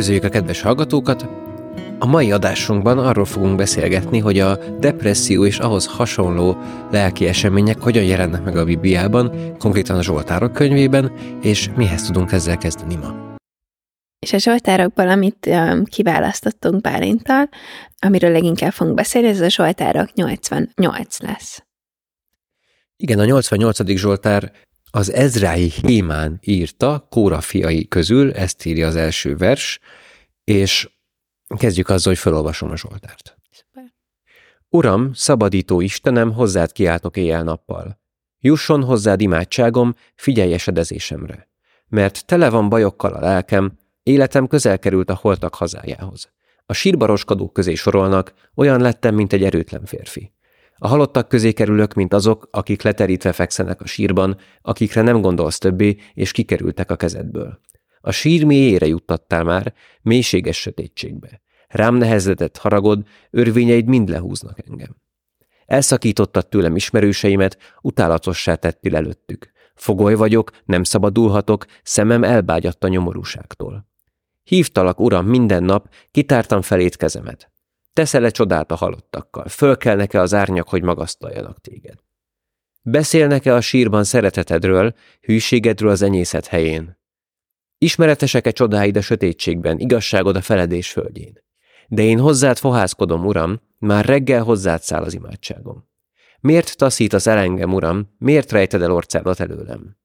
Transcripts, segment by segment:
Üdvözöljük a kedves hallgatókat! A mai adásunkban arról fogunk beszélgetni, hogy a depresszió és ahhoz hasonló lelki események hogyan jelennek meg a Bibliában, konkrétan a Zsoltárok könyvében, és mihez tudunk ezzel kezdeni ma. És a Zsoltárokból, amit um, kiválasztottunk Bálintal, amiről leginkább fogunk beszélni, ez a Zsoltárok 88 lesz. Igen, a 88. Zsoltár az Ezrái Hémán írta, Kóra fiai közül, ezt írja az első vers, és kezdjük azzal, hogy felolvasom a Zsoltárt. Uram, szabadító Istenem, hozzád kiáltok éjjel-nappal. Jusson hozzád imádságom, figyelj esedezésemre. Mert tele van bajokkal a lelkem, életem közel került a holtak hazájához. A sírbaroskodók közé sorolnak, olyan lettem, mint egy erőtlen férfi. A halottak közé kerülök, mint azok, akik leterítve fekszenek a sírban, akikre nem gondolsz többé, és kikerültek a kezedből. A sír mélyére juttattál már, mélységes sötétségbe. Rám nehezedett haragod, örvényeid mind lehúznak engem. Elszakítottad tőlem ismerőseimet, utálatossá tettél előttük. Fogoly vagyok, nem szabadulhatok, szemem elbágyadt a nyomorúságtól. Hívtalak, uram, minden nap, kitártam felét kezemet. Teszel-e csodát a halottakkal? Fölkelnek-e az árnyak, hogy magasztaljanak téged? Beszélnek-e a sírban szeretetedről, hűségedről az enyészet helyén? Ismeretesek-e csodáid a sötétségben, igazságod a feledés földjén? De én hozzád fohászkodom, uram, már reggel hozzád száll az imádságom. Miért taszítasz el engem, uram, miért rejted el orcádat előlem?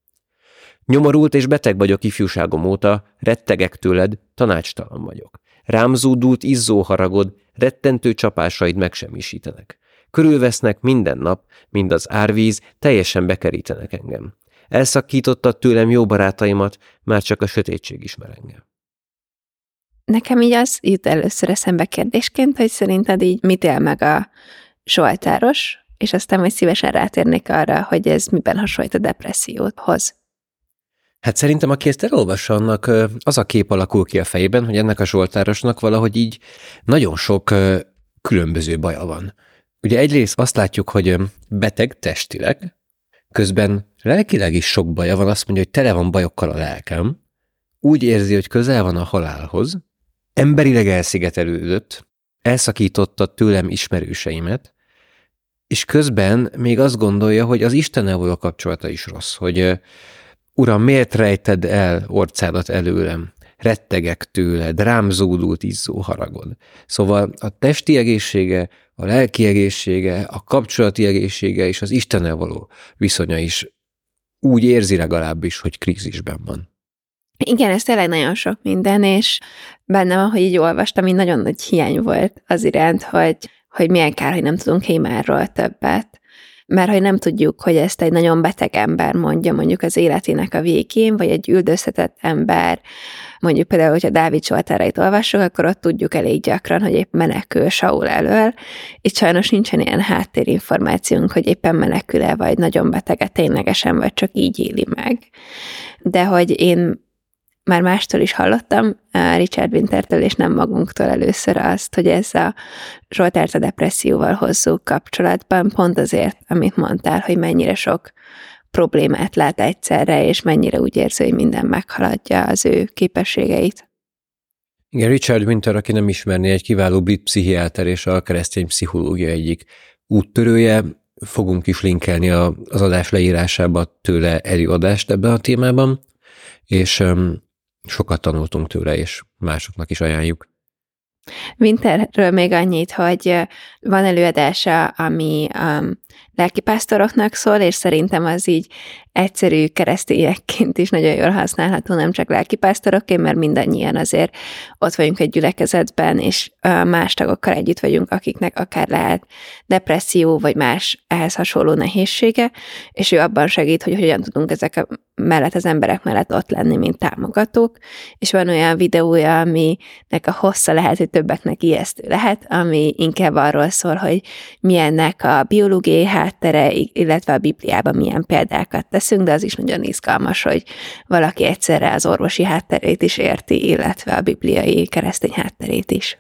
Nyomorult és beteg vagyok ifjúságom óta, rettegek tőled, tanácstalan vagyok. Rám zúdult izzó haragod, rettentő csapásaid megsemmisítenek. Körülvesznek minden nap, mind az árvíz, teljesen bekerítenek engem. Elszakítottad tőlem jó barátaimat, már csak a sötétség ismer engem. Nekem így az jut először eszembe kérdésként, hogy szerinted így mit él meg a Zsoltáros, és aztán majd szívesen rátérnék arra, hogy ez miben hasonlít a depresszióhoz. Hát szerintem, aki ezt elolvassa, annak az a kép alakul ki a fejében, hogy ennek a Zsoltárosnak valahogy így nagyon sok különböző baja van. Ugye egyrészt azt látjuk, hogy beteg testileg, közben lelkileg is sok baja van, azt mondja, hogy tele van bajokkal a lelkem, úgy érzi, hogy közel van a halálhoz, emberileg elszigetelődött, elszakította tőlem ismerőseimet, és közben még azt gondolja, hogy az Istennel való kapcsolata is rossz, hogy Uram, miért rejted el orcádat előlem? Rettegek tőle, rám zúdult izzó haragod. Szóval a testi egészsége, a lelki egészsége, a kapcsolati egészsége és az Istennel való viszonya is úgy érzi legalábbis, hogy krízisben van. Igen, ez tényleg nagyon sok minden, és bennem, ahogy így olvastam, így nagyon nagy hiány volt az iránt, hogy, hogy milyen kár, hogy nem tudunk Hémárról többet mert hogy nem tudjuk, hogy ezt egy nagyon beteg ember mondja mondjuk az életének a végén, vagy egy üldöztetett ember, mondjuk például, hogyha Dávid Zsoltárait olvassuk, akkor ott tudjuk elég gyakran, hogy épp menekül Saul elől. Itt sajnos nincsen ilyen háttérinformációnk, hogy éppen menekül-e, vagy nagyon betege ténylegesen, vagy csak így éli meg. De hogy én már mástól is hallottam, Richard Wintertől, és nem magunktól először azt, hogy ez a Zsoltárt a depresszióval hozzuk kapcsolatban, pont azért, amit mondtál, hogy mennyire sok problémát lát egyszerre, és mennyire úgy érzi, hogy minden meghaladja az ő képességeit. Igen, Richard Winter, aki nem ismerné, egy kiváló brit pszichiáter és a keresztény pszichológia egyik úttörője, fogunk is linkelni az adás leírásába tőle előadást ebben a témában, és sokat tanultunk tőle, és másoknak is ajánljuk. Winterről még annyit, hogy van előadása, ami um, lelkipásztoroknak szól, és szerintem az így egyszerű keresztényekként is nagyon jól használható, nem csak lelkipásztorokként, mert mindannyian azért ott vagyunk egy gyülekezetben, és más tagokkal együtt vagyunk, akiknek akár lehet depresszió, vagy más ehhez hasonló nehézsége, és ő abban segít, hogy hogyan tudunk ezek a mellett az emberek mellett ott lenni, mint támogatók, és van olyan videója, aminek a hossza lehet, hogy többeknek ijesztő lehet, ami inkább arról szól, hogy milyennek a biológiai háttere, illetve a Bibliában milyen példákat teszünk, de az is nagyon izgalmas, hogy valaki egyszerre az orvosi hátterét is érti, illetve a bibliai keresztény hátterét is.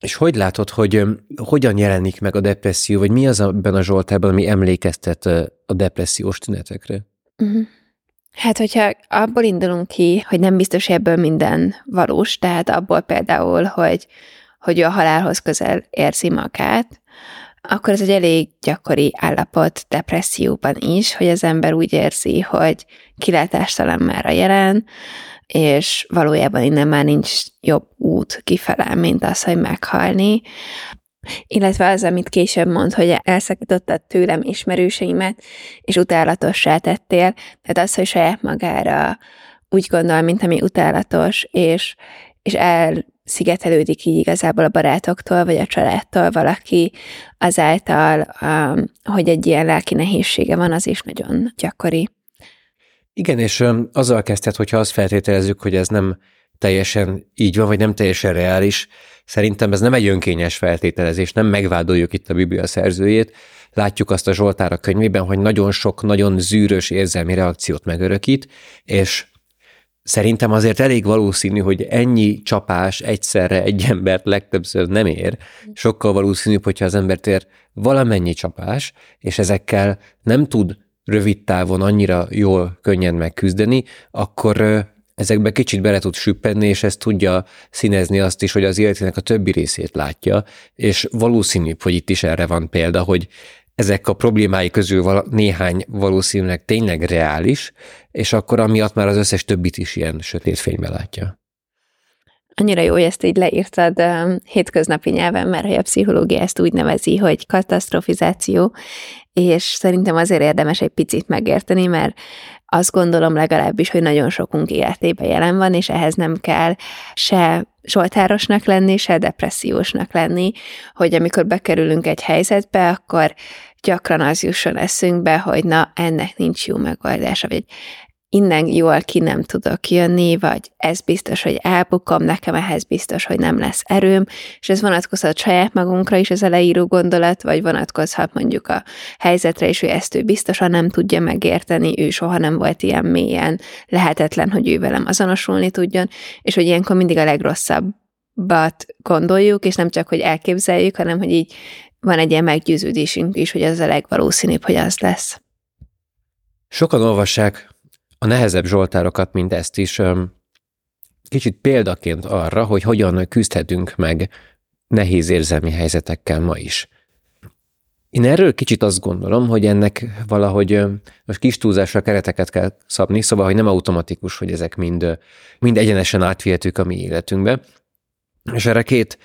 És hogy látod, hogy hogyan jelenik meg a depresszió, vagy mi az abban a Zsoltában, ami emlékeztet a depressziós tünetekre? Uh-huh. Hát, hogyha abból indulunk ki, hogy nem biztos, hogy ebből minden valós, tehát abból például, hogy, hogy a halálhoz közel érzi magát, akkor ez egy elég gyakori állapot depresszióban is, hogy az ember úgy érzi, hogy kilátástalan már a jelen, és valójában innen már nincs jobb út kifele, mint az, hogy meghalni. Illetve az, amit később mond, hogy elszakítottad tőlem ismerőseimet, és utálatossá tettél, tehát az, hogy saját magára úgy gondol, mint ami utálatos, és, és elszigetelődik így igazából a barátoktól, vagy a családtól valaki azáltal, um, hogy egy ilyen lelki nehézsége van, az is nagyon gyakori. Igen, és azzal kezdted, hogyha azt feltételezzük, hogy ez nem teljesen így van, vagy nem teljesen reális, szerintem ez nem egy önkényes feltételezés, nem megvádoljuk itt a Biblia szerzőjét, látjuk azt a Zsoltára könyvében, hogy nagyon sok, nagyon zűrös érzelmi reakciót megörökít, és szerintem azért elég valószínű, hogy ennyi csapás egyszerre egy embert legtöbbször nem ér. Sokkal valószínűbb, hogyha az embert ér valamennyi csapás, és ezekkel nem tud rövid távon annyira jól, könnyen megküzdeni, akkor ezekbe kicsit bele tud süppenni, és ez tudja színezni azt is, hogy az életének a többi részét látja, és valószínűbb, hogy itt is erre van példa, hogy ezek a problémái közül val- néhány valószínűleg tényleg reális, és akkor amiatt már az összes többit is ilyen sötét fénybe látja. Annyira jó, hogy ezt így leírtad um, hétköznapi nyelven, mert a pszichológia ezt úgy nevezi, hogy katasztrofizáció, és szerintem azért érdemes egy picit megérteni, mert azt gondolom legalábbis, hogy nagyon sokunk életében jelen van, és ehhez nem kell se soltárosnak lenni, se depressziósnak lenni, hogy amikor bekerülünk egy helyzetbe, akkor gyakran az jusson eszünkbe, hogy na, ennek nincs jó megoldása, vagy innen jól ki nem tudok jönni, vagy ez biztos, hogy elbukom, nekem ehhez biztos, hogy nem lesz erőm, és ez vonatkozhat saját magunkra is az a leíró gondolat, vagy vonatkozhat mondjuk a helyzetre is, hogy ezt ő biztosan nem tudja megérteni, ő soha nem volt ilyen mélyen, lehetetlen, hogy ő velem azonosulni tudjon, és hogy ilyenkor mindig a legrosszabbat gondoljuk, és nem csak, hogy elképzeljük, hanem, hogy így van egy ilyen meggyőződésünk is, hogy az a legvalószínűbb, hogy az lesz. Sokan olvassák a nehezebb zsoltárokat, mint ezt is, kicsit példaként arra, hogy hogyan küzdhetünk meg nehéz érzelmi helyzetekkel ma is. Én erről kicsit azt gondolom, hogy ennek valahogy most kis túlzásra kereteket kell szabni, szóval, hogy nem automatikus, hogy ezek mind, mind egyenesen átvihetők a mi életünkbe. És erre két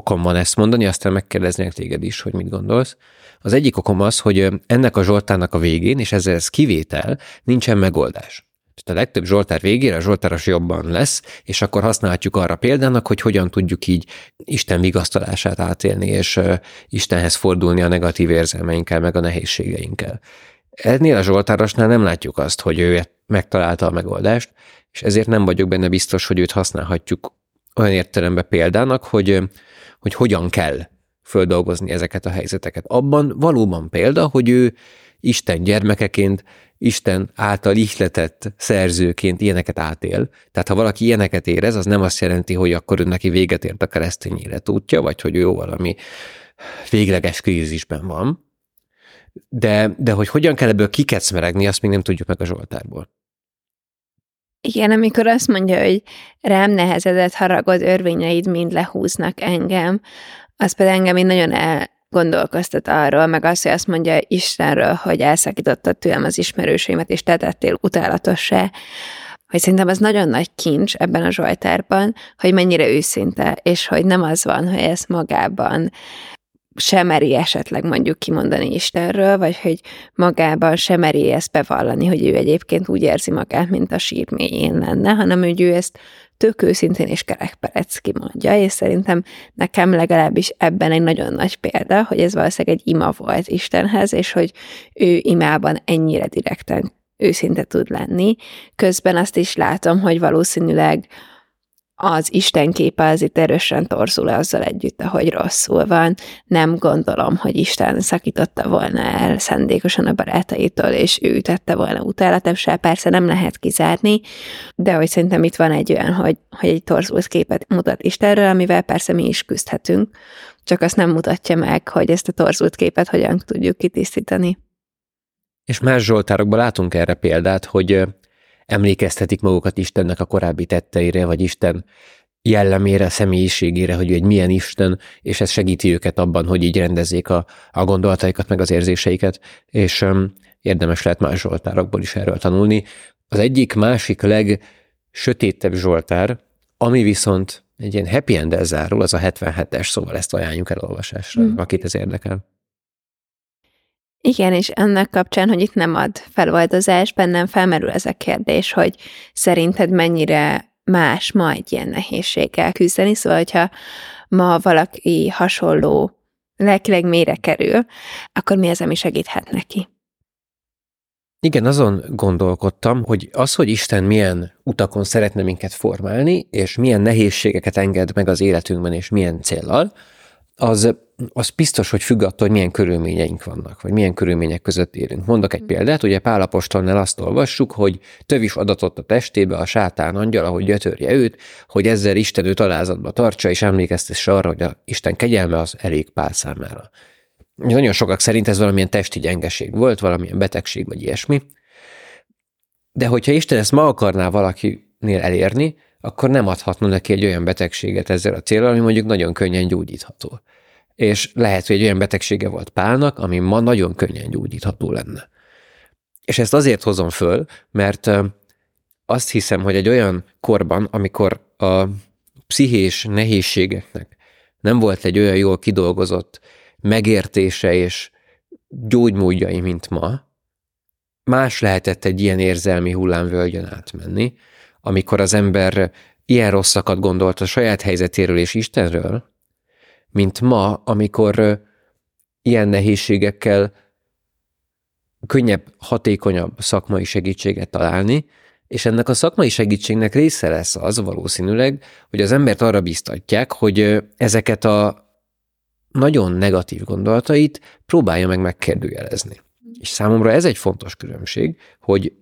okom van ezt mondani, aztán megkérdeznék téged is, hogy mit gondolsz. Az egyik okom az, hogy ennek a Zsoltának a végén, és ezzel ez kivétel, nincsen megoldás. Tehát a legtöbb Zsoltár végére a Zsoltáros jobban lesz, és akkor használhatjuk arra példának, hogy hogyan tudjuk így Isten vigasztalását átélni, és Istenhez fordulni a negatív érzelmeinkkel, meg a nehézségeinkkel. Ennél a Zsoltárosnál nem látjuk azt, hogy ő megtalálta a megoldást, és ezért nem vagyok benne biztos, hogy őt használhatjuk olyan értelemben példának, hogy, hogy hogyan kell földolgozni ezeket a helyzeteket. Abban valóban példa, hogy ő Isten gyermekeként, Isten által ihletett szerzőként ilyeneket átél. Tehát ha valaki ilyeneket érez, az nem azt jelenti, hogy akkor ő neki véget ért a keresztény életútja, vagy hogy ő valami végleges krízisben van. De, de hogy hogyan kell ebből kikecmeregni, azt még nem tudjuk meg a Zsoltárból. Igen, amikor azt mondja, hogy rám nehezedett haragod örvényeid mind lehúznak engem, az pedig engem így nagyon elgondolkoztat arról, meg azt, hogy azt mondja Istenről, hogy elszakítottad tőlem az ismerőseimet, és te tettél utálatossá, hogy szerintem az nagyon nagy kincs ebben a Zsoltárban, hogy mennyire őszinte, és hogy nem az van, hogy ezt magában sem meri esetleg mondjuk kimondani Istenről, vagy hogy magában sem meri ezt bevallani, hogy ő egyébként úgy érzi magát, mint a sír mélyén lenne, hanem hogy ő ezt tök őszintén és kerekperec kimondja, és szerintem nekem legalábbis ebben egy nagyon nagy példa, hogy ez valószínűleg egy ima volt Istenhez, és hogy ő imában ennyire direkten őszinte tud lenni. Közben azt is látom, hogy valószínűleg az Isten képe az itt erősen torzul azzal együtt, ahogy rosszul van. Nem gondolom, hogy Isten szakította volna el szendékosan a barátaitól, és ő tette volna utálatással. Persze nem lehet kizárni, de hogy szerintem itt van egy olyan, hogy, hogy egy torzult képet mutat Istenről, amivel persze mi is küzdhetünk, csak azt nem mutatja meg, hogy ezt a torzult képet hogyan tudjuk kitisztítani. És más Zsoltárokban látunk erre példát, hogy emlékeztetik magukat Istennek a korábbi tetteire, vagy Isten jellemére, személyiségére, hogy ő egy milyen Isten, és ez segíti őket abban, hogy így rendezzék a, a gondolataikat, meg az érzéseiket, és um, érdemes lehet más zsoltárokból is erről tanulni. Az egyik másik legsötétebb zsoltár, ami viszont egy ilyen happy end zárul, az a 77-es, szóval ezt ajánljuk elolvasásra, mm. akit ez érdekel. Igen, és ennek kapcsán, hogy itt nem ad feloldozás, bennem felmerül ez a kérdés, hogy szerinted mennyire más ma egy ilyen nehézséggel küzdeni, szóval, hogyha ma valaki hasonló lelkileg mélyre kerül, akkor mi az, ami segíthet neki? Igen, azon gondolkodtam, hogy az, hogy Isten milyen utakon szeretne minket formálni, és milyen nehézségeket enged meg az életünkben, és milyen célral, az, az biztos, hogy függ attól, hogy milyen körülményeink vannak, vagy milyen körülmények között élünk. Mondok egy példát, ugye Pálapostolnál azt olvassuk, hogy tövis adatot a testébe a sátán angyal, ahogy gyötörje őt, hogy ezzel Isten őt alázatba tartsa, és emlékeztesse arra, hogy a Isten kegyelme az elég Pál számára. Nagyon sokak szerint ez valamilyen testi gyengeség volt, valamilyen betegség, vagy ilyesmi. De hogyha Isten ezt ma akarná valakinél elérni, akkor nem adhatna neki egy olyan betegséget ezzel a célral, ami mondjuk nagyon könnyen gyógyítható. És lehet, hogy egy olyan betegsége volt Pálnak, ami ma nagyon könnyen gyógyítható lenne. És ezt azért hozom föl, mert azt hiszem, hogy egy olyan korban, amikor a pszichés nehézségeknek nem volt egy olyan jól kidolgozott megértése és gyógymódjai, mint ma, más lehetett egy ilyen érzelmi hullámvölgyön átmenni, amikor az ember ilyen rosszakat gondolt a saját helyzetéről és Istenről, mint ma, amikor ilyen nehézségekkel könnyebb, hatékonyabb szakmai segítséget találni, és ennek a szakmai segítségnek része lesz az valószínűleg, hogy az embert arra biztatják, hogy ezeket a nagyon negatív gondolatait próbálja meg megkérdőjelezni. És számomra ez egy fontos különbség, hogy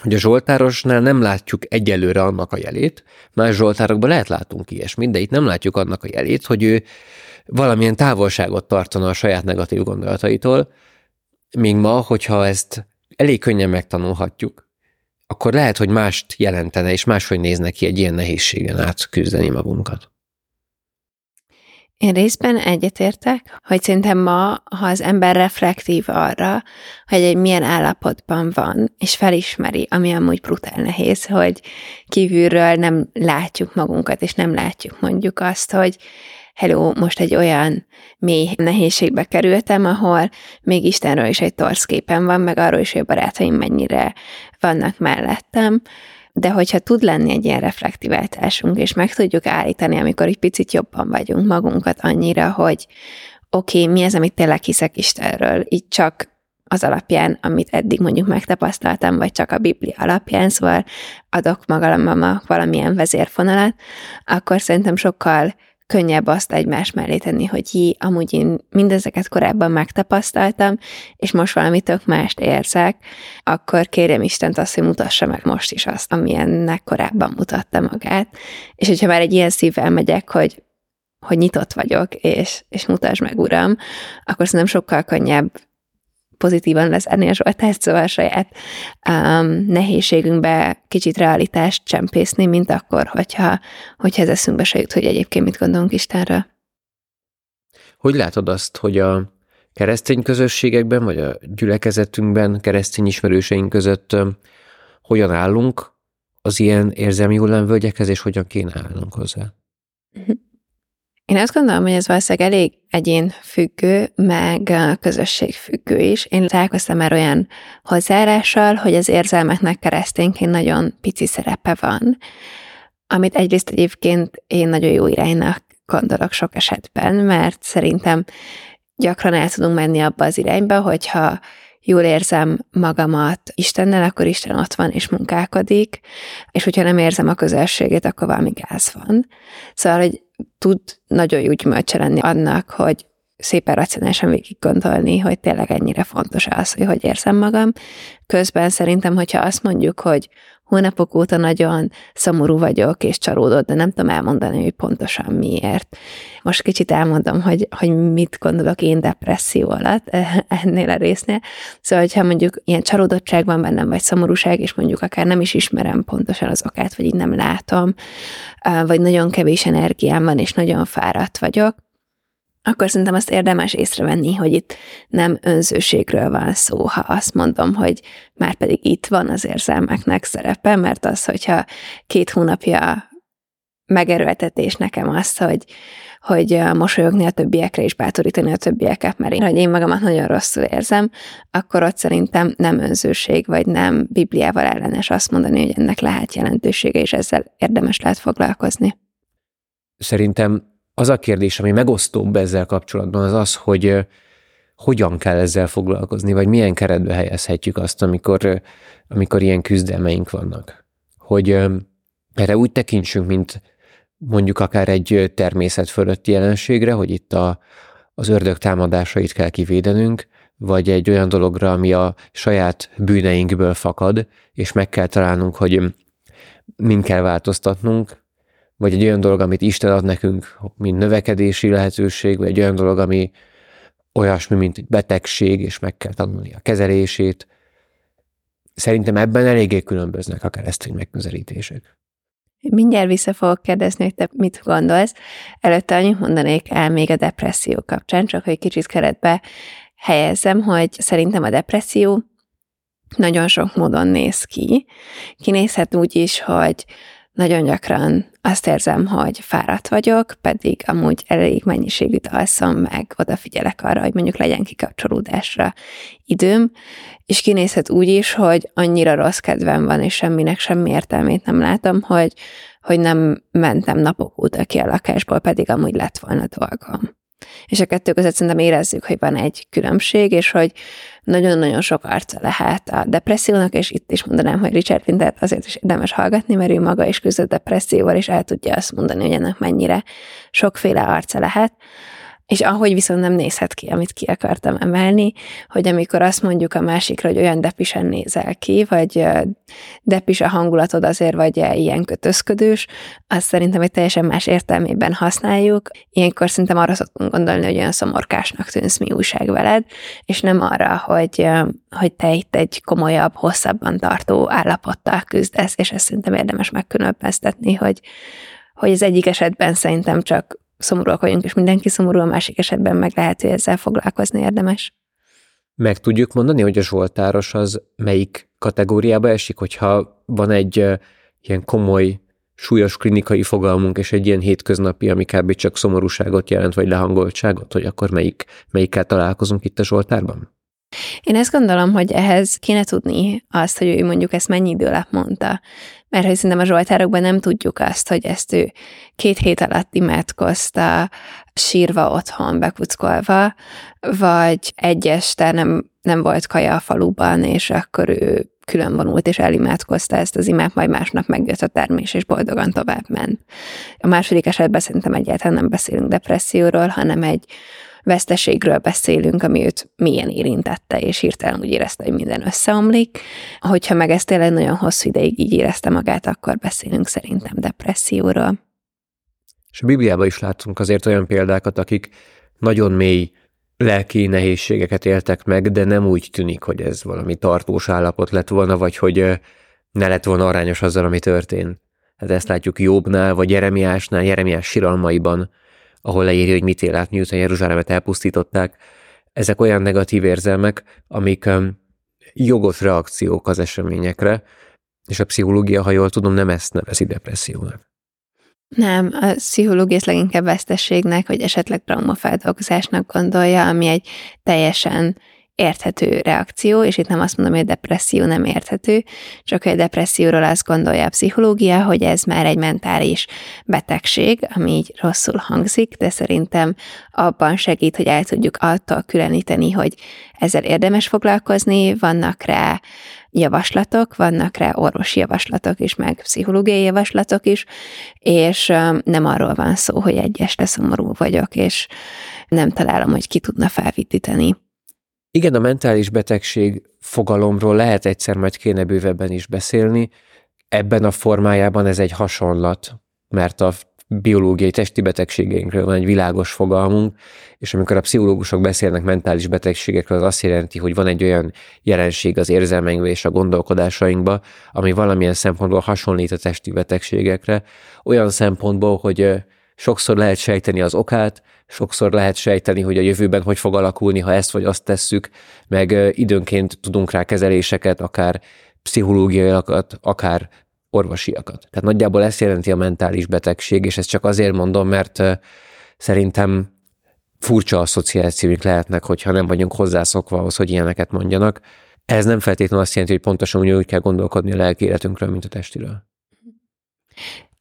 hogy a Zsoltárosnál nem látjuk egyelőre annak a jelét, más Zsoltárokban lehet látunk ilyesmit, de itt nem látjuk annak a jelét, hogy ő valamilyen távolságot tartana a saját negatív gondolataitól, míg ma, hogyha ezt elég könnyen megtanulhatjuk, akkor lehet, hogy mást jelentene, és máshogy néznek ki egy ilyen nehézségen át küzdeni magunkat. Én részben egyetértek, hogy szerintem ma, ha az ember reflektív arra, hogy egy milyen állapotban van, és felismeri, ami amúgy brutál nehéz, hogy kívülről nem látjuk magunkat, és nem látjuk mondjuk azt, hogy hello, most egy olyan mély nehézségbe kerültem, ahol még Istenről is egy torszképen van, meg arról is, hogy a barátaim mennyire vannak mellettem, de hogyha tud lenni egy ilyen reflektiváltásunk, és meg tudjuk állítani, amikor egy picit jobban vagyunk magunkat annyira, hogy oké, okay, mi az, amit tényleg hiszek Istenről, így csak az alapján, amit eddig mondjuk megtapasztaltam, vagy csak a Biblia alapján, szóval adok magamnak valamilyen vezérfonalat, akkor szerintem sokkal könnyebb azt egymás mellé tenni, hogy jé, amúgy én mindezeket korábban megtapasztaltam, és most valami tök mást érzek, akkor kérjem Istent azt, hogy mutassa meg most is azt, amilyennek korábban mutatta magát. És hogyha már egy ilyen szívvel megyek, hogy hogy nyitott vagyok, és, és mutasd meg, Uram, akkor szerintem sokkal könnyebb pozitívan lezárni a Zsoltást, szóval saját um, nehézségünkbe kicsit realitást csempészni, mint akkor, hogyha, hogyha ez eszünkbe se jut, hogy egyébként mit gondolunk Istenről. Hogy látod azt, hogy a keresztény közösségekben, vagy a gyülekezetünkben, keresztény ismerőseink között hogyan állunk az ilyen érzelmi hullámvölgyekhez, és hogyan kéne állnunk hozzá? Mhm. Én azt gondolom, hogy ez valószínűleg elég egyén függő, meg közösség függő is. Én találkoztam már olyan hozzáállással, hogy az érzelmeknek keresztényként nagyon pici szerepe van, amit egyrészt egyébként én nagyon jó iránynak gondolok sok esetben, mert szerintem gyakran el tudunk menni abba az irányba, hogyha jól érzem magamat Istennel, akkor Isten ott van és munkálkodik, és hogyha nem érzem a közelségét, akkor valami gáz van. Szóval, hogy tud nagyon jó gyümölcse lenni annak, hogy szépen racionálisan végig gondolni, hogy tényleg ennyire fontos az, hogy hogy érzem magam. Közben szerintem, hogyha azt mondjuk, hogy hónapok óta nagyon szomorú vagyok és csalódott, de nem tudom elmondani, hogy pontosan miért. Most kicsit elmondom, hogy, hogy mit gondolok én depresszió alatt ennél a résznél. Szóval, hogyha mondjuk ilyen csalódottság van bennem, vagy szomorúság, és mondjuk akár nem is ismerem pontosan az okát, vagy így nem látom, vagy nagyon kevés energiám van, és nagyon fáradt vagyok, akkor szerintem azt érdemes észrevenni, hogy itt nem önzőségről van szó, ha azt mondom, hogy már pedig itt van az érzelmeknek szerepe, mert az, hogyha két hónapja megerőltetés nekem azt, hogy, hogy mosolyogni a többiekre és bátorítani a többieket, mert én, hogy én magamat nagyon rosszul érzem, akkor ott szerintem nem önzőség, vagy nem Bibliával ellenes azt mondani, hogy ennek lehet jelentősége, és ezzel érdemes lehet foglalkozni. Szerintem az a kérdés, ami megosztóbb ezzel kapcsolatban, az az, hogy hogyan kell ezzel foglalkozni, vagy milyen keretbe helyezhetjük azt, amikor, amikor ilyen küzdelmeink vannak. Hogy erre úgy tekintsünk, mint mondjuk akár egy természet fölötti jelenségre, hogy itt a, az ördög támadásait kell kivédenünk, vagy egy olyan dologra, ami a saját bűneinkből fakad, és meg kell találnunk, hogy mind kell változtatnunk, vagy egy olyan dolog, amit Isten ad nekünk, mint növekedési lehetőség, vagy egy olyan dolog, ami olyasmi, mint betegség, és meg kell tanulni a kezelését. Szerintem ebben eléggé különböznek a keresztény megközelítések. Mindjárt vissza fogok kérdezni, hogy te mit gondolsz. Előtte annyit mondanék el még a depresszió kapcsán, csak hogy kicsit keretbe helyezzem, hogy szerintem a depresszió nagyon sok módon néz ki. Kinézhet úgy is, hogy nagyon gyakran azt érzem, hogy fáradt vagyok, pedig amúgy elég mennyiségűt alszom meg, odafigyelek arra, hogy mondjuk legyen kikapcsolódásra időm, és kinézhet úgy is, hogy annyira rossz kedvem van, és semminek semmi értelmét nem látom, hogy, hogy nem mentem napok óta ki a lakásból, pedig amúgy lett volna dolgom. És a kettő között szerintem érezzük, hogy van egy különbség, és hogy nagyon-nagyon sok arca lehet a depressziónak, és itt is mondanám, hogy Richard Wintert azért is érdemes hallgatni, mert ő maga is küzdött depresszióval, és el tudja azt mondani, hogy ennek mennyire sokféle arca lehet. És ahogy viszont nem nézhet ki, amit ki akartam emelni, hogy amikor azt mondjuk a másikra, hogy olyan depisen nézel ki, vagy depis a hangulatod azért vagy ilyen kötözködős, azt szerintem egy teljesen más értelmében használjuk. Ilyenkor szerintem arra szoktunk gondolni, hogy olyan szomorkásnak tűnsz, mi újság veled, és nem arra, hogy, hogy te itt egy komolyabb, hosszabban tartó állapottal küzdesz, és ezt szerintem érdemes megkülönböztetni, hogy, hogy az egyik esetben szerintem csak szomorúak vagyunk, és mindenki szomorú, a másik esetben meg lehet, hogy ezzel foglalkozni érdemes. Meg tudjuk mondani, hogy a Zsoltáros az melyik kategóriába esik, hogyha van egy ilyen komoly, súlyos klinikai fogalmunk, és egy ilyen hétköznapi, ami kb. csak szomorúságot jelent, vagy lehangoltságot, hogy akkor melyik, melyikkel találkozunk itt a Zsoltárban? Én ezt gondolom, hogy ehhez kéne tudni azt, hogy ő mondjuk ezt mennyi idő alatt mondta. Mert hogy szerintem a Zsoltárokban nem tudjuk azt, hogy ezt ő két hét alatt imádkozta, sírva otthon, bekuckolva, vagy egy este nem, nem volt kaja a faluban, és akkor ő külön vonult és elimádkozta ezt az imát, majd másnap megjött a termés, és boldogan tovább ment. A második esetben szerintem egyáltalán nem beszélünk depresszióról, hanem egy veszteségről beszélünk, ami őt milyen érintette, és hirtelen úgy érezte, hogy minden összeomlik. Hogyha meg ezt tényleg nagyon hosszú ideig így érezte magát, akkor beszélünk szerintem depresszióról. És a Bibliában is látunk azért olyan példákat, akik nagyon mély lelki nehézségeket éltek meg, de nem úgy tűnik, hogy ez valami tartós állapot lett volna, vagy hogy ne lett volna arányos azzal, ami történt. Hát ezt látjuk Jobbnál, vagy Jeremiásnál, Jeremiás siralmaiban, ahol leírja, hogy mit él át, miután Jeruzsálemet elpusztították. Ezek olyan negatív érzelmek, amik um, jogos reakciók az eseményekre, és a pszichológia, ha jól tudom, nem ezt nevezi depressziónak. Nem, a pszichológia ezt leginkább vesztességnek, vagy esetleg traumafeldolgozásnak gondolja, ami egy teljesen érthető reakció, és itt nem azt mondom, hogy a depresszió nem érthető, csak hogy a depresszióról azt gondolja a pszichológia, hogy ez már egy mentális betegség, ami így rosszul hangzik, de szerintem abban segít, hogy el tudjuk attól különíteni, hogy ezzel érdemes foglalkozni, vannak rá javaslatok, vannak rá orvosi javaslatok is, meg pszichológiai javaslatok is, és nem arról van szó, hogy egy este szomorú vagyok, és nem találom, hogy ki tudna felvittíteni igen, a mentális betegség fogalomról lehet egyszer majd kéne bővebben is beszélni. ebben a formájában ez egy hasonlat, mert a biológiai testi betegségeinkről van egy világos fogalmunk, és amikor a pszichológusok beszélnek mentális betegségekről, az azt jelenti, hogy van egy olyan jelenség az érzelmeinkben és a gondolkodásainkban, ami valamilyen szempontból hasonlít a testi betegségekre, olyan szempontból, hogy sokszor lehet sejteni az okát, sokszor lehet sejteni, hogy a jövőben hogy fog alakulni, ha ezt vagy azt tesszük, meg időnként tudunk rá kezeléseket, akár pszichológiaiakat, akár orvosiakat. Tehát nagyjából ezt jelenti a mentális betegség, és ezt csak azért mondom, mert szerintem furcsa asszociációink lehetnek, hogyha nem vagyunk hozzászokva ahhoz, hogy ilyeneket mondjanak. Ez nem feltétlenül azt jelenti, hogy pontosan úgy kell gondolkodni a lelki életünkről, mint a testiről.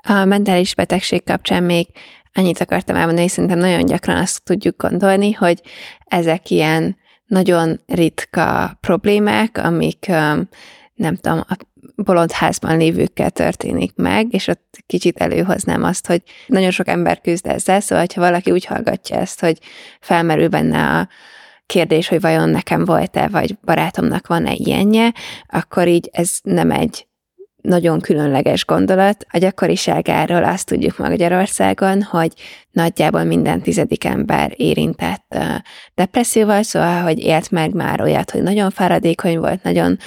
A mentális betegség kapcsán még annyit akartam elmondani, hogy szerintem nagyon gyakran azt tudjuk gondolni, hogy ezek ilyen nagyon ritka problémák, amik nem tudom, a bolondházban lévőkkel történik meg, és ott kicsit előhoznám azt, hogy nagyon sok ember küzd ezzel, szóval ha valaki úgy hallgatja ezt, hogy felmerül benne a kérdés, hogy vajon nekem volt-e, vagy barátomnak van-e ilyenje, akkor így ez nem egy nagyon különleges gondolat. A gyakoriságáról azt tudjuk Magyarországon, hogy nagyjából minden tizedik ember érintett depresszióval, szóval, hogy élt meg már olyat, hogy nagyon fáradékony volt, nagyon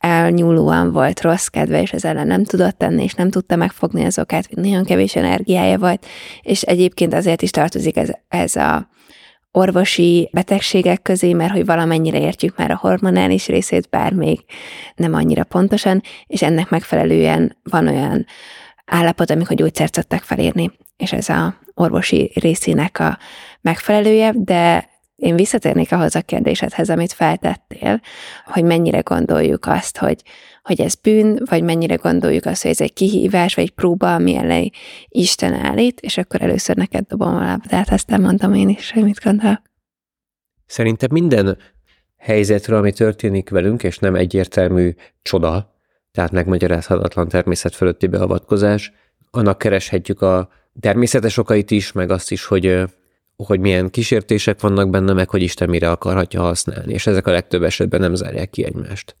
elnyúlóan volt rossz kedve, és ez ellen nem tudott tenni, és nem tudta megfogni az okát, nagyon kevés energiája volt, és egyébként azért is tartozik ez, ez a orvosi betegségek közé, mert hogy valamennyire értjük már a hormonális részét, bár még nem annyira pontosan, és ennek megfelelően van olyan állapot, amikor gyógyszert szoktak felírni, és ez a orvosi részének a megfelelője, de én visszatérnék ahhoz a kérdésedhez, amit feltettél, hogy mennyire gondoljuk azt, hogy, hogy ez bűn, vagy mennyire gondoljuk azt, hogy ez egy kihívás, vagy egy próba, ami elej Isten állít, és akkor először neked dobom a lábadát, aztán mondtam én is, hogy mit gondolok. Szerintem minden helyzetről, ami történik velünk, és nem egyértelmű csoda, tehát megmagyarázhatatlan természet fölötti beavatkozás, annak kereshetjük a természetes okait is, meg azt is, hogy hogy milyen kísértések vannak benne, meg hogy Isten mire akarhatja használni, és ezek a legtöbb esetben nem zárják ki egymást.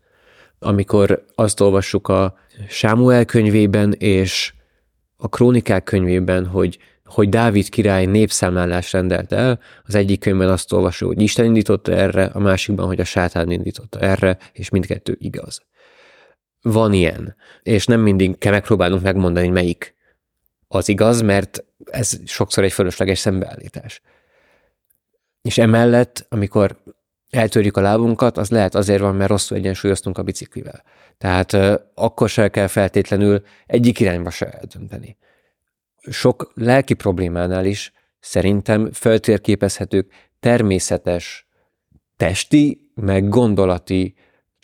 Amikor azt olvassuk a Sámuel könyvében és a Krónikák könyvében, hogy hogy Dávid király népszámlálás rendelt el, az egyik könyvben azt olvasó, hogy Isten indította erre, a másikban, hogy a sátán indította erre, és mindkettő igaz. Van ilyen, és nem mindig kell megpróbálnunk megmondani, hogy melyik az igaz, mert ez sokszor egy fölösleges szembeállítás. És emellett, amikor eltörjük a lábunkat, az lehet azért van, mert rosszul egyensúlyoztunk a biciklivel. Tehát akkor se kell feltétlenül egyik irányba se eldönteni. Sok lelki problémánál is szerintem feltérképezhetők természetes testi, meg gondolati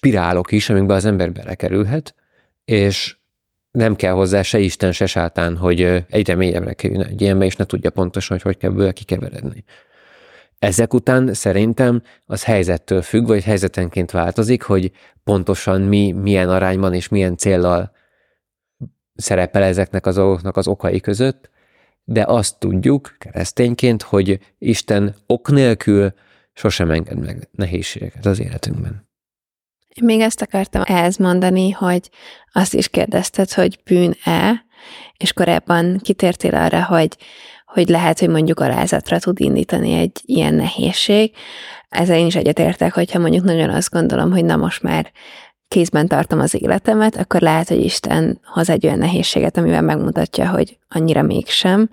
pirálok is, amikbe az ember belekerülhet, és nem kell hozzá se Isten, se sátán, hogy egyre mélyebbre kerüljön egy ilyenbe, és ne tudja pontosan, hogy hogy kell bőle kikeveredni. Ezek után szerintem az helyzettől függ, vagy helyzetenként változik, hogy pontosan mi, milyen arányban és milyen céllal szerepel ezeknek az okoknak az okai között, de azt tudjuk keresztényként, hogy Isten ok nélkül sosem enged meg nehézségeket az életünkben. Én még ezt akartam ehhez mondani, hogy azt is kérdezted, hogy bűn-e, és korábban kitértél arra, hogy, hogy lehet, hogy mondjuk alázatra tud indítani egy ilyen nehézség. Ezzel én is egyetértek, hogyha mondjuk nagyon azt gondolom, hogy na most már kézben tartom az életemet, akkor lehet, hogy Isten hoz egy olyan nehézséget, amivel megmutatja, hogy annyira mégsem.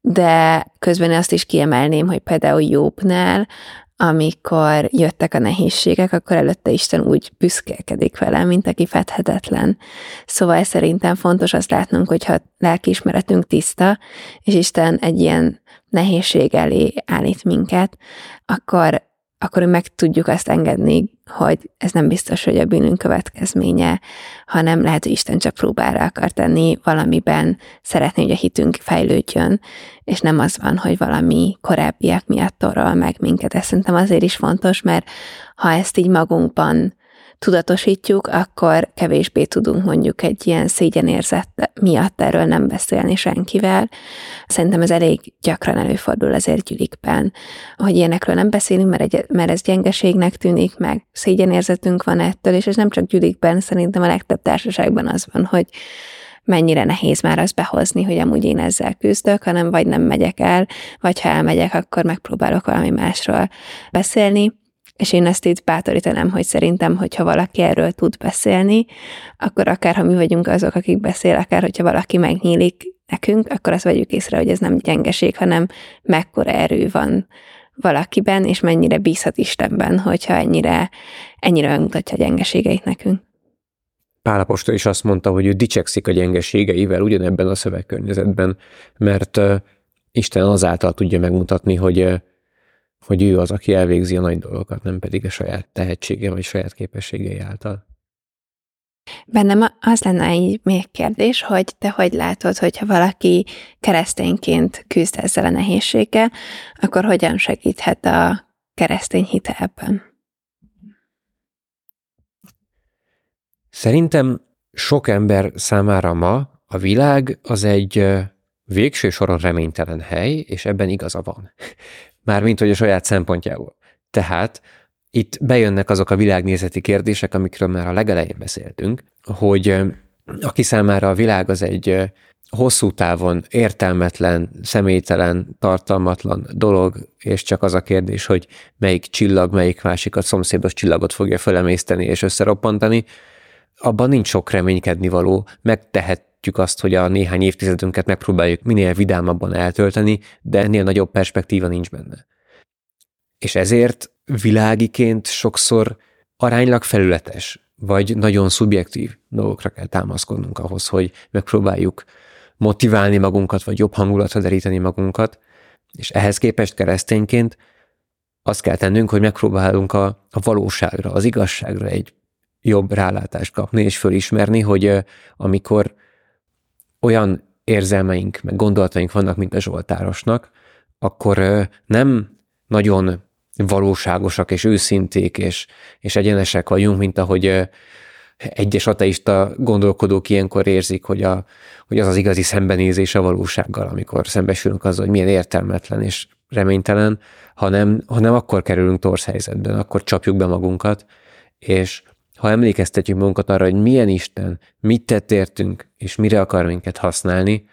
De közben azt is kiemelném, hogy például Jobbnál amikor jöttek a nehézségek, akkor előtte Isten úgy büszkélkedik vele, mint aki fedhetetlen. Szóval szerintem fontos azt látnunk, hogyha lelkiismeretünk tiszta, és Isten egy ilyen nehézség elé állít minket, akkor akkor meg tudjuk azt engedni, hogy ez nem biztos, hogy a bűnünk következménye, hanem lehet, hogy Isten csak próbára akar tenni valamiben, szeretné, hogy a hitünk fejlődjön, és nem az van, hogy valami korábbiak miatt torol meg minket. Ez szerintem azért is fontos, mert ha ezt így magunkban tudatosítjuk, akkor kevésbé tudunk mondjuk egy ilyen szégyenérzet miatt erről nem beszélni senkivel. Szerintem ez elég gyakran előfordul azért gyülikben, hogy ilyenekről nem beszélünk, mert, egy, mert ez gyengeségnek tűnik, meg szégyenérzetünk van ettől, és ez nem csak gyülikben, szerintem a legtöbb társaságban az van, hogy mennyire nehéz már azt behozni, hogy amúgy én ezzel küzdök, hanem vagy nem megyek el, vagy ha elmegyek, akkor megpróbálok valami másról beszélni. És én ezt itt bátorítanám, hogy szerintem, hogyha valaki erről tud beszélni, akkor akár ha mi vagyunk azok, akik beszél, akár hogyha valaki megnyílik nekünk, akkor azt vegyük észre, hogy ez nem gyengeség, hanem mekkora erő van valakiben, és mennyire bízhat Istenben, hogyha ennyire, ennyire megmutatja a gyengeségeit nekünk. Pálapostól is azt mondta, hogy ő dicsekszik a gyengeségeivel ugyanebben a szövegkörnyezetben, mert Isten azáltal tudja megmutatni, hogy, hogy ő az, aki elvégzi a nagy dolgokat, nem pedig a saját tehetsége vagy saját képességei által. Bennem az lenne egy még kérdés, hogy te hogy látod, hogyha valaki keresztényként küzd ezzel a nehézséggel, akkor hogyan segíthet a keresztény hite ebben? Szerintem sok ember számára ma a világ az egy végső soron reménytelen hely, és ebben igaza van. Mármint, hogy a saját szempontjából. Tehát itt bejönnek azok a világnézeti kérdések, amikről már a legelején beszéltünk, hogy aki számára a világ az egy hosszú távon értelmetlen, személytelen, tartalmatlan dolog, és csak az a kérdés, hogy melyik csillag, melyik másikat szomszédos csillagot fogja fölemészteni és összeroppantani, abban nincs sok reménykedni való, megtehetjük azt, hogy a néhány évtizedünket megpróbáljuk minél vidámabban eltölteni, de ennél nagyobb perspektíva nincs benne. És ezért világiként sokszor aránylag felületes, vagy nagyon szubjektív dolgokra kell támaszkodnunk ahhoz, hogy megpróbáljuk motiválni magunkat, vagy jobb hangulatra deríteni magunkat, és ehhez képest keresztényként azt kell tennünk, hogy megpróbálunk a, a valóságra, az igazságra egy jobb rálátást kapni és fölismerni, hogy amikor olyan érzelmeink, meg gondolataink vannak, mint a Zsoltárosnak, akkor nem nagyon valóságosak és őszinték és, és egyenesek vagyunk, mint ahogy egyes ateista gondolkodók ilyenkor érzik, hogy, a, hogy az az igazi szembenézés a valósággal, amikor szembesülünk azzal, hogy milyen értelmetlen és reménytelen, hanem, hanem akkor kerülünk torsz helyzetben, akkor csapjuk be magunkat, és ha emlékeztetjük magunkat arra, hogy milyen Isten, mit tett értünk, és mire akar minket használni,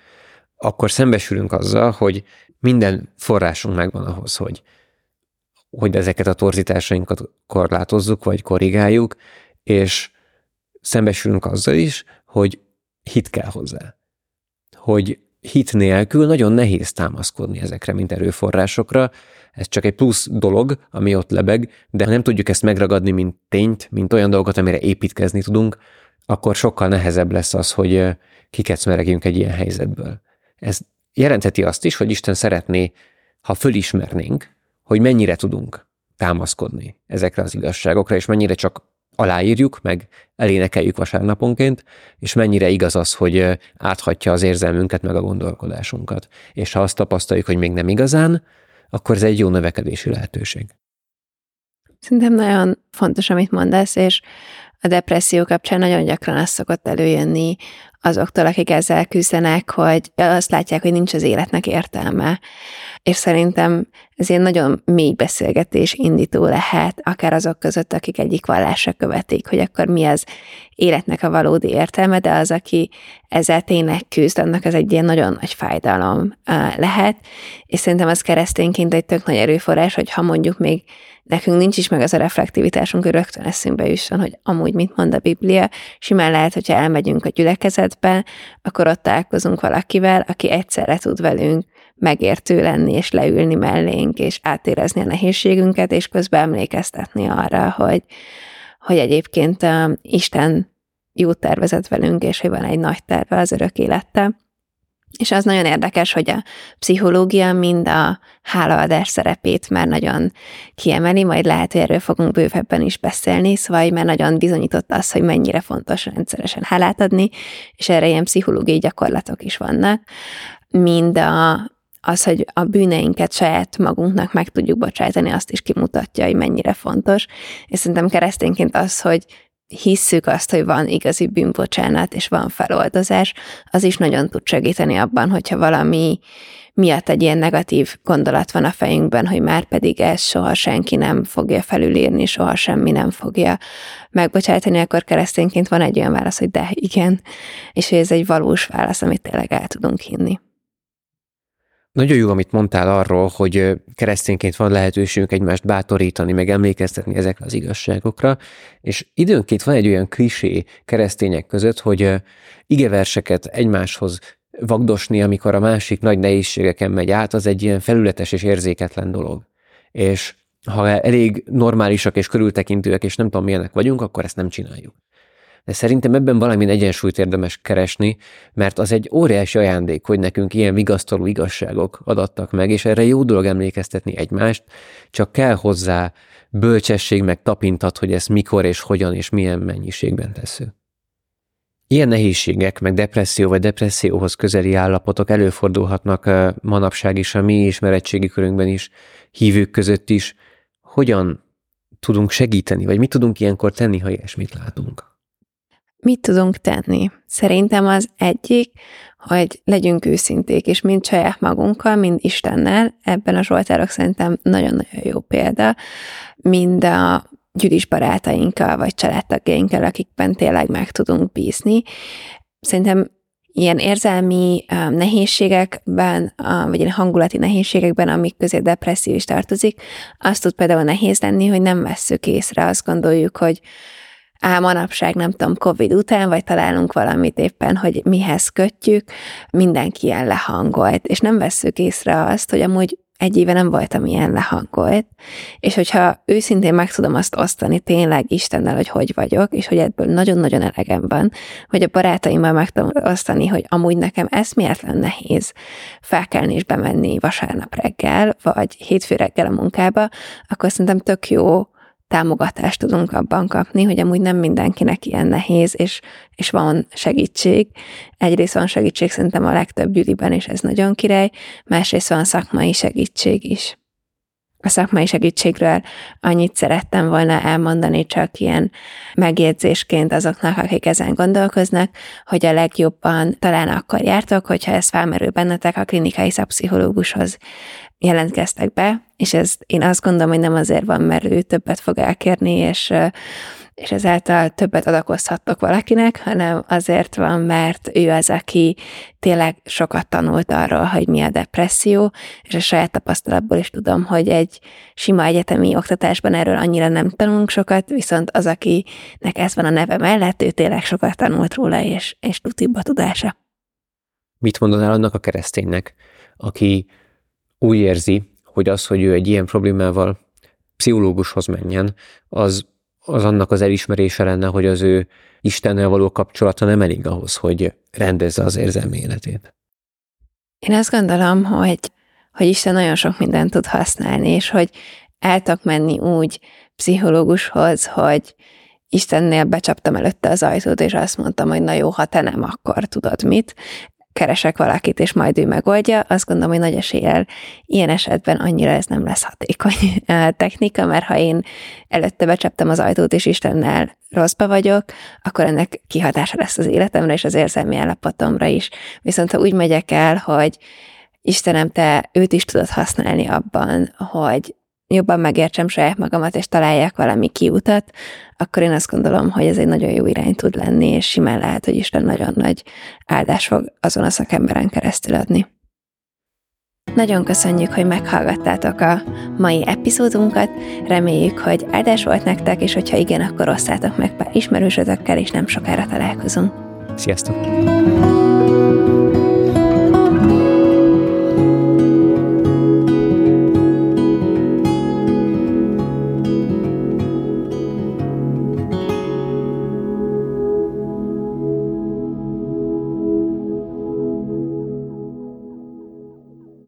akkor szembesülünk azzal, hogy minden forrásunk megvan ahhoz, hogy, hogy ezeket a torzításainkat korlátozzuk, vagy korrigáljuk, és szembesülünk azzal is, hogy hit kell hozzá. Hogy hit nélkül nagyon nehéz támaszkodni ezekre, mint erőforrásokra, ez csak egy plusz dolog, ami ott lebeg, de ha nem tudjuk ezt megragadni, mint tényt, mint olyan dolgot, amire építkezni tudunk, akkor sokkal nehezebb lesz az, hogy kikecmeregjünk egy ilyen helyzetből. Ez jelentheti azt is, hogy Isten szeretné, ha fölismernénk, hogy mennyire tudunk támaszkodni ezekre az igazságokra, és mennyire csak aláírjuk, meg elénekeljük vasárnaponként, és mennyire igaz az, hogy áthatja az érzelmünket, meg a gondolkodásunkat. És ha azt tapasztaljuk, hogy még nem igazán, akkor ez egy jó növekedési lehetőség. Szerintem nagyon fontos, amit mondasz, és a depresszió kapcsán nagyon gyakran az szokott előjönni azoktól, akik ezzel küzdenek, hogy azt látják, hogy nincs az életnek értelme. És szerintem ez egy nagyon mély beszélgetés indító lehet, akár azok között, akik egyik vallásra követik, hogy akkor mi az életnek a valódi értelme, de az, aki ezzel tényleg küzd, annak az egy ilyen nagyon nagy fájdalom lehet, és szerintem az keresztényként egy tök nagy erőforrás, hogy ha mondjuk még nekünk nincs is meg az a reflektivitásunk, hogy rögtön eszünkbe jusson, hogy amúgy mit mond a Biblia, simán lehet, hogyha elmegyünk a gyülekezetbe, akkor ott találkozunk valakivel, aki egyszerre tud velünk megértő lenni, és leülni mellénk, és átérezni a nehézségünket, és közben emlékeztetni arra, hogy, hogy egyébként um, Isten jó tervezett velünk, és hogy van egy nagy terve az örök élettel. És az nagyon érdekes, hogy a pszichológia mind a hálaadás szerepét már nagyon kiemeli, majd lehet, hogy erről fogunk bővebben is beszélni, szóval már nagyon bizonyított az, hogy mennyire fontos rendszeresen hálát adni, és erre ilyen pszichológiai gyakorlatok is vannak, mind a, az, hogy a bűneinket saját magunknak meg tudjuk bocsájtani, azt is kimutatja, hogy mennyire fontos. És szerintem keresztényként az, hogy hisszük azt, hogy van igazi bűnbocsánat, és van feloldozás, az is nagyon tud segíteni abban, hogyha valami miatt egy ilyen negatív gondolat van a fejünkben, hogy már pedig ezt soha senki nem fogja felülírni, soha semmi nem fogja megbocsájtani, akkor keresztényként van egy olyan válasz, hogy de igen, és hogy ez egy valós válasz, amit tényleg el tudunk hinni. Nagyon jó, amit mondtál arról, hogy keresztényként van lehetőségünk egymást bátorítani, meg emlékeztetni ezekre az igazságokra, és időnként van egy olyan klisé keresztények között, hogy igeverseket egymáshoz vagdosni, amikor a másik nagy nehézségeken megy át, az egy ilyen felületes és érzéketlen dolog. És ha elég normálisak és körültekintőek, és nem tudom milyenek vagyunk, akkor ezt nem csináljuk. De szerintem ebben valami egyensúlyt érdemes keresni, mert az egy óriási ajándék, hogy nekünk ilyen vigasztaló igazságok adattak meg, és erre jó dolog emlékeztetni egymást, csak kell hozzá bölcsesség meg tapintat, hogy ezt mikor és hogyan és milyen mennyiségben tesszük. Ilyen nehézségek, meg depresszió vagy depresszióhoz közeli állapotok előfordulhatnak manapság is a mi ismeretségi körünkben is, hívők között is. Hogyan tudunk segíteni, vagy mit tudunk ilyenkor tenni, ha ilyesmit látunk? Mit tudunk tenni? Szerintem az egyik, hogy legyünk őszinték, és mind saját magunkkal, mind Istennel, ebben a Zsoltárok szerintem nagyon-nagyon jó példa, mind a gyűlis barátainkkal, vagy családtagjainkkal, akikben tényleg meg tudunk bízni. Szerintem ilyen érzelmi nehézségekben, vagy ilyen hangulati nehézségekben, amik közé depresszió is tartozik, azt tud például nehéz lenni, hogy nem vesszük észre, azt gondoljuk, hogy á, manapság nem tudom, Covid után, vagy találunk valamit éppen, hogy mihez kötjük, mindenki ilyen lehangolt, és nem vesszük észre azt, hogy amúgy egy éve nem voltam ilyen lehangolt, és hogyha őszintén meg tudom azt osztani tényleg Istennel, hogy hogy vagyok, és hogy ebből nagyon-nagyon elegem van, hogy a barátaimmal meg tudom osztani, hogy amúgy nekem eszméletlen nehéz felkelni és bemenni vasárnap reggel, vagy hétfő reggel a munkába, akkor szerintem tök jó támogatást tudunk abban kapni, hogy amúgy nem mindenkinek ilyen nehéz, és, és van segítség. Egyrészt van segítség szerintem a legtöbb gyűliben, és ez nagyon király, másrészt van szakmai segítség is. A szakmai segítségről annyit szerettem volna elmondani, csak ilyen megjegyzésként azoknak, akik ezen gondolkoznak, hogy a legjobban talán akkor jártok, hogyha ez felmerül bennetek a klinikai szakpszichológushoz jelentkeztek be, és ez én azt gondolom, hogy nem azért van, mert ő többet fog elkérni, és, és ezáltal többet adakozhattok valakinek, hanem azért van, mert ő az, aki tényleg sokat tanult arról, hogy mi a depresszió, és a saját tapasztalatból is tudom, hogy egy sima egyetemi oktatásban erről annyira nem tanulunk sokat, viszont az, akinek ez van a neve mellett, ő tényleg sokat tanult róla, és, és tutibb a tudása. Mit mondanál annak a kereszténynek, aki úgy érzi, hogy az, hogy ő egy ilyen problémával pszichológushoz menjen, az, az annak az elismerése lenne, hogy az ő Istennel való kapcsolata nem elég ahhoz, hogy rendezze az érzelmi életét. Én azt gondolom, hogy, hogy Isten nagyon sok mindent tud használni, és hogy el tudok menni úgy pszichológushoz, hogy Istennél becsaptam előtte az ajtót, és azt mondtam, hogy na jó, ha te nem, akkor tudod mit keresek valakit, és majd ő megoldja, azt gondolom, hogy nagy eséllyel ilyen esetben annyira ez nem lesz hatékony technika, mert ha én előtte becsaptam az ajtót, és Istennel rosszba vagyok, akkor ennek kihatása lesz az életemre és az érzelmi állapotomra is. Viszont ha úgy megyek el, hogy Istenem, te őt is tudod használni abban, hogy jobban megértsem saját magamat, és találják valami kiutat, akkor én azt gondolom, hogy ez egy nagyon jó irány tud lenni, és simán lehet, hogy Isten nagyon nagy áldás fog azon a szakemberen keresztül adni. Nagyon köszönjük, hogy meghallgattátok a mai epizódunkat. Reméljük, hogy áldás volt nektek, és hogyha igen, akkor osszátok meg pár ismerősötökkel, és nem sokára találkozunk. Sziasztok!